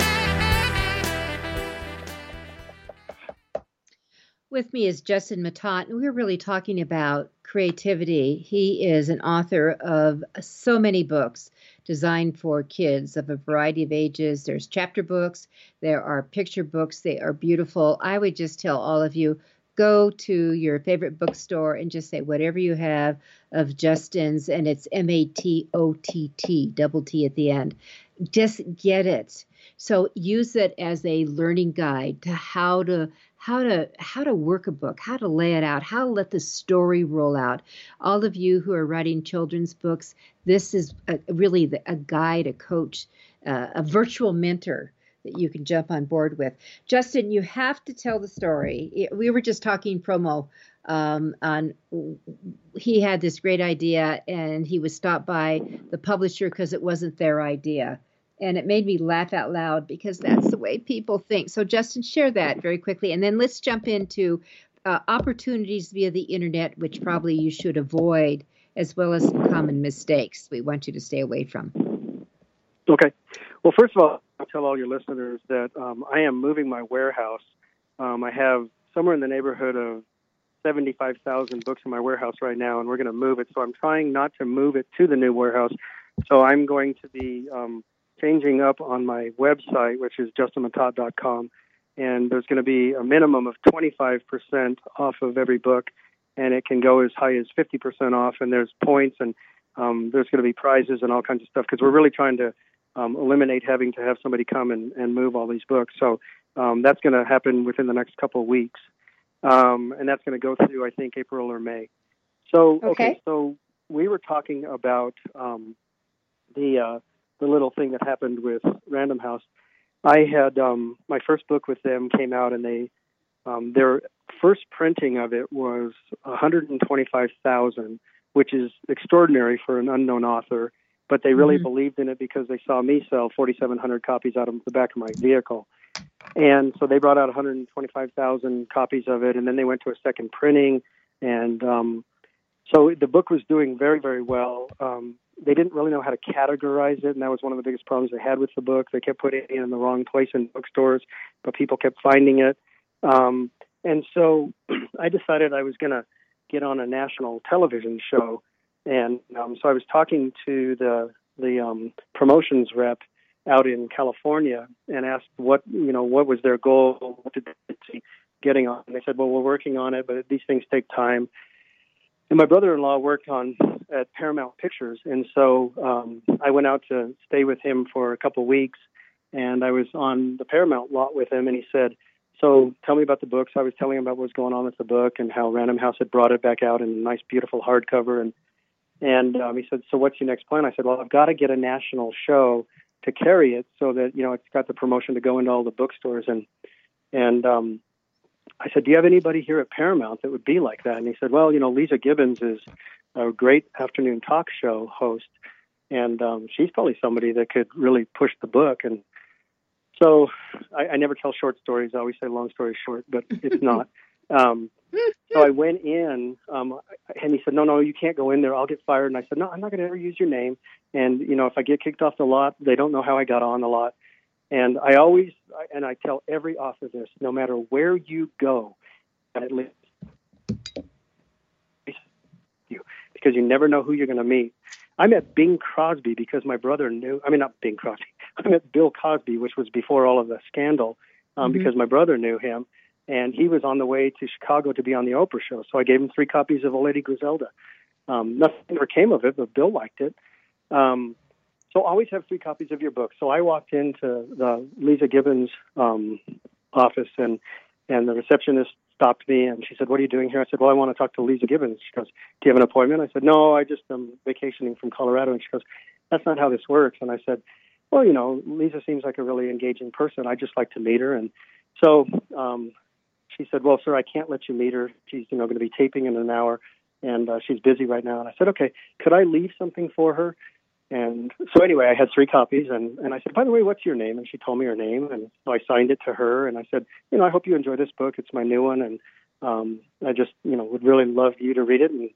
With me is Justin Matott, and we're really talking about creativity. He is an author of so many books designed for kids of a variety of ages. There's chapter books, there are picture books, they are beautiful. I would just tell all of you go to your favorite bookstore and just say whatever you have of Justin's, and it's M A T O T T, double T at the end. Just get it. So use it as a learning guide to how to how to how to work a book, how to lay it out, how to let the story roll out. All of you who are writing children's books, this is a, really the, a guide, a coach, uh, a virtual mentor that you can jump on board with. Justin, you have to tell the story. We were just talking promo um, on. He had this great idea, and he was stopped by the publisher because it wasn't their idea and it made me laugh out loud because that's the way people think. So, Justin, share that very quickly, and then let's jump into uh, opportunities via the internet, which probably you should avoid, as well as some common mistakes we want you to stay away from. Okay. Well, first of all, I'll tell all your listeners that um, I am moving my warehouse. Um, I have somewhere in the neighborhood of 75,000 books in my warehouse right now, and we're going to move it. So I'm trying not to move it to the new warehouse. So I'm going to be um, changing up on my website, which is justinmatott.com, and there's going to be a minimum of 25% off of every book, and it can go as high as 50% off. And there's points, and um, there's going to be prizes and all kinds of stuff because we're really trying to um, eliminate having to have somebody come and, and move all these books. So um, that's going to happen within the next couple of weeks, um, and that's going to go through I think April or May. So okay, okay so we were talking about um, the uh, the little thing that happened with Random House. I had um, my first book with them came out, and they um, their first printing of it was 125,000, which is extraordinary for an unknown author. But they really mm-hmm. believed in it because they saw me sell 4,700 copies out of the back of my vehicle, and so they brought out 125,000 copies of it, and then they went to a second printing, and um, so the book was doing very, very well. Um, they didn't really know how to categorize it, and that was one of the biggest problems they had with the book. They kept putting it in the wrong place in bookstores, but people kept finding it. Um, and so I decided I was going to get on a national television show, and um, so I was talking to the the um, promotions rep out in California and asked what you know what was their goal, what did they see getting on. And they said, well, we're working on it, but these things take time. And my brother-in-law worked on at Paramount Pictures, and so um, I went out to stay with him for a couple weeks, and I was on the Paramount lot with him, and he said, "So tell me about the books." I was telling him about what was going on with the book and how Random House had brought it back out in a nice, beautiful hardcover, and and um, he said, "So what's your next plan?" I said, "Well, I've got to get a national show to carry it so that you know it's got the promotion to go into all the bookstores and and um, I said, "Do you have anybody here at Paramount that would be like that?" And he said, "Well, you know, Leeza Gibbons is a great afternoon talk show host, and um, she's probably somebody that could really push the book." And so I, I never tell short stories. I always say long story short, but it's not. Um, so I went in, um, and he said, "No, no, you can't go in there. I'll get fired." And I said, "No, I'm not going to ever use your name. And you know, if I get kicked off the lot, they don't know how I got on the lot." And I always, and I tell every author this, no matter where you go, at least you, because you never know who you're going to meet. I met Bing Crosby because my brother knew. I mean, not Bing Crosby. I met Bill Cosby, which was before all of the scandal, um, mm-hmm. because my brother knew him, and he was on the way to Chicago to be on the Oprah show. So I gave him three copies of A Lady Griselda. Um, nothing ever came of it, but Bill liked it. Um, so always have three copies of your book. So I walked into the Leeza Gibbons um, office and and the receptionist stopped me and she said, "What are you doing here?" I said, "Well, I want to talk to Leeza Gibbons." She goes, "Do you have an appointment?" I said, "No, I just am vacationing from Colorado." And she goes, "That's not how this works." And I said, "Well, you know, Leeza seems like a really engaging person. I just like to meet her." And so um, she said, "Well, sir, I can't let you meet her. She's you know going to be taping in an hour, and uh, she's busy right now." And I said, "Okay, could I leave something for her?" And so anyway, I had three copies, and and I said, "By the way, what's your name?" And she told me her name, and so I signed it to her, and I said, "You know, I hope you enjoy this book. It's my new one, and um, I just you know would really love you to read it, and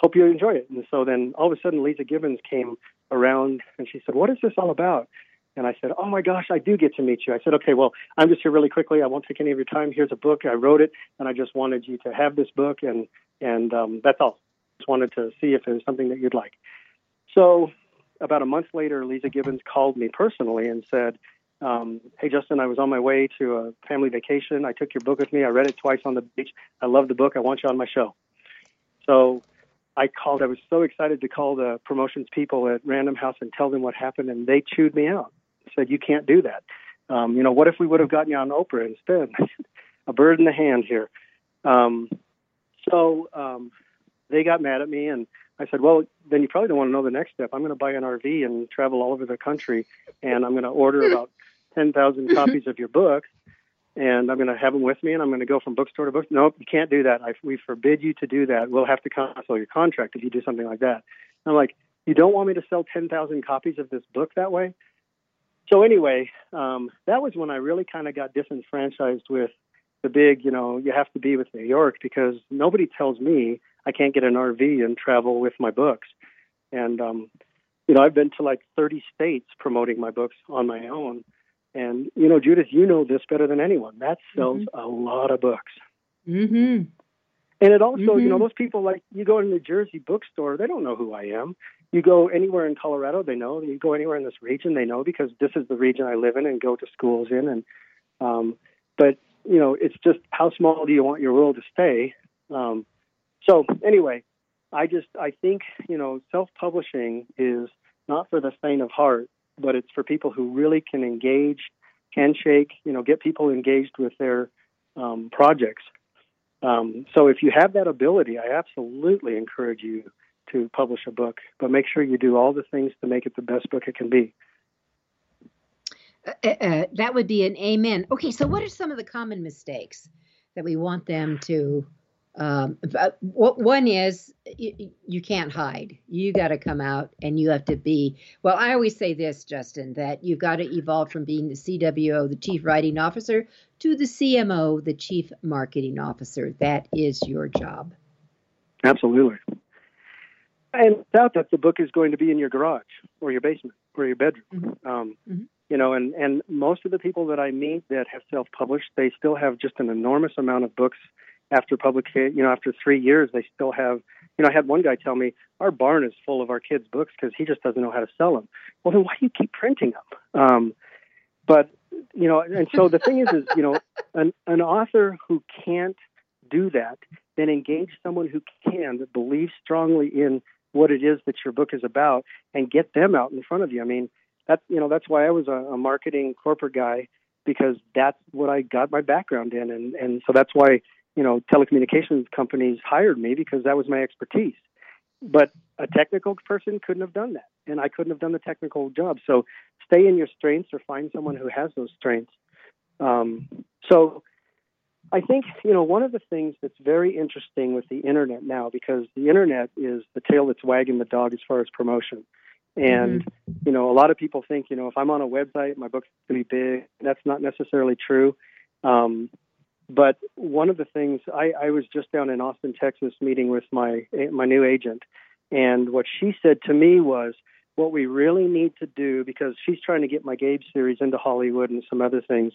hope you enjoy it." And so then all of a sudden, Leeza Gibbons came around, and she said, "What is this all about?" And I said, Oh my gosh, I do get to meet you. I said, Okay, well, I'm just here really quickly. I won't take any of your time. Here's a book. I wrote it, and I just wanted you to have this book, and and um, that's all. Just wanted to see if it was something that you'd like. So about a month later, Leeza Gibbons called me personally and said, um, Hey, Justin, I was on my way to a family vacation. I took your book with me. I read it twice on the beach. I love the book. I want you on my show. So I called. I was so excited to call the promotions people at Random House and tell them what happened, and they chewed me out said, "You can't do that." Um, you know, what if we would have gotten you on Oprah instead? a bird in the hand here. Um, so um, they got mad at me, and I said, "Well, then you probably don't want to know the next step. I'm going to buy an RV and travel all over the country, and I'm going to order about ten thousand copies of your book, and I'm going to have them with me, and I'm going to go from bookstore to book. Nope, you can't do that. I, we forbid you to do that. We'll have to cancel your contract if you do something like that." I'm like, "You don't want me to sell ten thousand copies of this book that way?" so anyway, um, that was when I really kind of got disenfranchised with the big, you know, you have to be with New York because nobody tells me I can't get an RV and travel with my books. And, um, you know, I've been to like 30 states promoting my books on my own. And, you know, Judith, you know this better than anyone. That sells mm-hmm. a lot of books. Mm-hmm. And it also, mm-hmm. you know, mm-hmm. those people like you go to New Jersey bookstore, they don't know who I am you go anywhere in Colorado, they know. You go anywhere in this region, they know because this is the region I live in and go to schools in. And um, but you know, it's just how small do you want your world to stay? Um, so anyway, I just I think you know self-publishing is not for the faint of heart, but it's for people who really can engage, handshake, you know, get people engaged with their um, projects. Um, so if you have that ability, I absolutely encourage you to publish a book, but make sure you do all the things to make it the best book it can be. Uh, uh, uh that would be an amen. Okay, so what are some of the common mistakes that we want them to? Um, one is you, you can't hide. You got to come out and you have to be. Well, I always say this, Justin, that you've got to evolve from being the CWO, the chief writing officer, to the CMO, the chief marketing officer. That is your job. Absolutely. And doubt that the book is going to be in your garage or your basement or your bedroom. Mm-hmm. Um, mm-hmm. You know, and and most of the people that I meet that have self-published, they still have just an enormous amount of books after publication. You know, after three years, they still have. You know, I had one guy tell me our barn is full of our kids' books because he just doesn't know how to sell them. Well, then why do you keep printing them? Um, but you know, and so the thing is, is you know, an an author who can't do that, then engage someone who can that believes strongly in what it is that your book is about and get them out in front of you. I mean, that you know that's why I was a, a marketing corporate guy because that's what I got my background in, and and so that's why you know telecommunications companies hired me because that was my expertise. But a technical person couldn't have done that, and I couldn't have done the technical job. So stay in your strengths or find someone who has those strengths. Um, so I think, you know, one of the things that's very interesting with the internet now, because the internet is the tail that's wagging the dog as far as promotion. And, mm-hmm. you know, a lot of people think, you know, if I'm on a website, my book's going to be big. That's not necessarily true. Um, but one of the things I, I was just down in Austin, Texas, meeting with my my new agent, and what she said to me was, what we really need to do because she's trying to get my Gabe series into Hollywood and some other things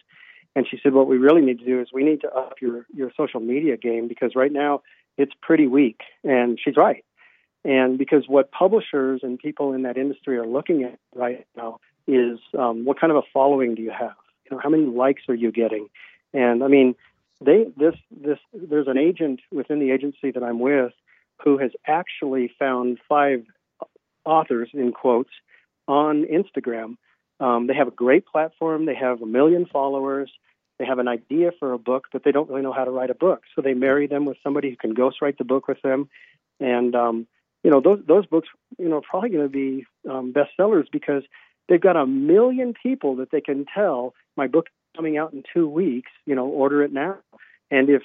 and she said, what we really need to do is we need to up your, your social media game because right now it's pretty weak. And she's right. And because what publishers and people in that industry are looking at right now is um, what kind of a following do you have? You know, how many likes are you getting? And I mean, they this this there's an agent within the agency that I'm with who has actually found five authors in quotes on Instagram. Um, they have a great platform. They have a million followers. They have an idea for a book, but they don't really know how to write a book. So they marry them with somebody who can ghostwrite the book with them. And um, you know those those books, you know, are probably going to be um, bestsellers because they've got a million people that they can tell my book coming out in two weeks. You know, order it now. And if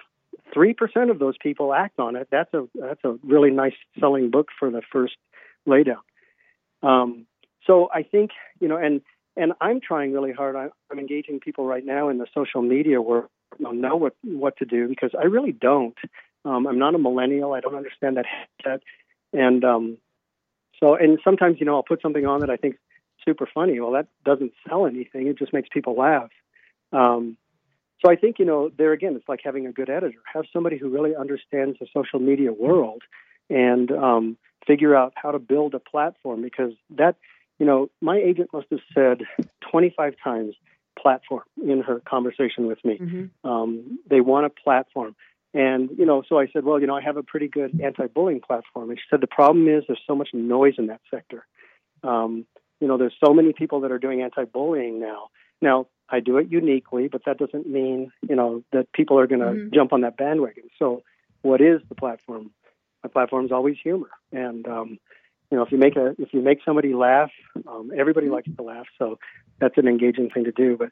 three percent of those people act on it, that's a that's a really nice selling book for the first laydown. Um, so I think you know, and and I'm trying really hard. I, I'm engaging people right now in the social media world. I don't know what what to do because I really don't. Um, I'm not a millennial. I don't understand that headset, and um, so and sometimes you know I'll put something on that I think super funny. Well, that doesn't sell anything. It just makes people laugh. Um, so I think you know there again, it's like having a good editor. Have somebody who really understands the social media world and um, figure out how to build a platform because that you know my agent must have said 25 times platform in her conversation with me. Mm-hmm. Um, they want a platform. And, you know, so I said, well, you know, I have a pretty good anti bullying platform. And she said, the problem is there's so much noise in that sector. Um, you know, there's so many people that are doing anti bullying now. Now, I do it uniquely, but that doesn't mean, you know, that people are going to mm-hmm. jump on that bandwagon. So, what is the platform? My platform is always humor. And, um, you know, if you make a if you make somebody laugh, um, everybody mm-hmm. likes to laugh. So that's an engaging thing to do. But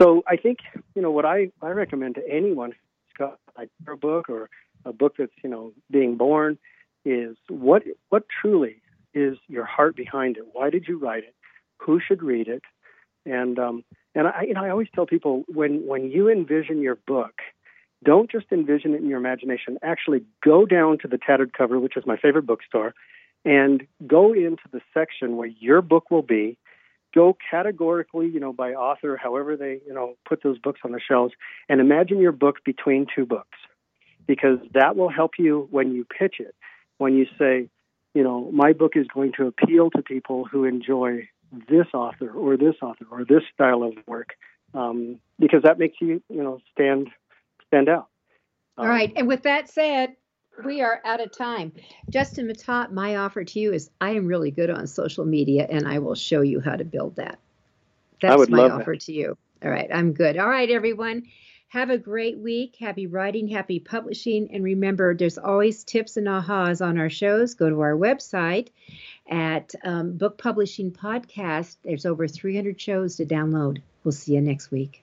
so I think you know what I I recommend to anyone who's got a book or a book that's you know being born is what what truly is your heart behind it. Why did you write it? Who should read it? And um, and I you know I always tell people when when you envision your book, don't just envision it in your imagination. Actually, go down to the tattered cover, which is my favorite bookstore, and go into the section where your book will be go categorically, you know, by author, however they, you know, put those books on the shelves, and imagine your book between two books, because that will help you when you pitch it. When you say, you know, my book is going to appeal to people who enjoy this author or this author or this style of work, um, because that makes you, you know, stand stand out. Um, All right, and with that said, we are out of time. Justin Matott, my offer to you is I am really good on social media and I will show you how to build that. That's my offer that. to you. All right, I'm good. All right, everyone. Have a great week. Happy writing, happy publishing. And remember, there's always tips and ahas on our shows. Go to our website at um, Book Publishing Podcast. There's over 300 shows to download. We'll see you next week.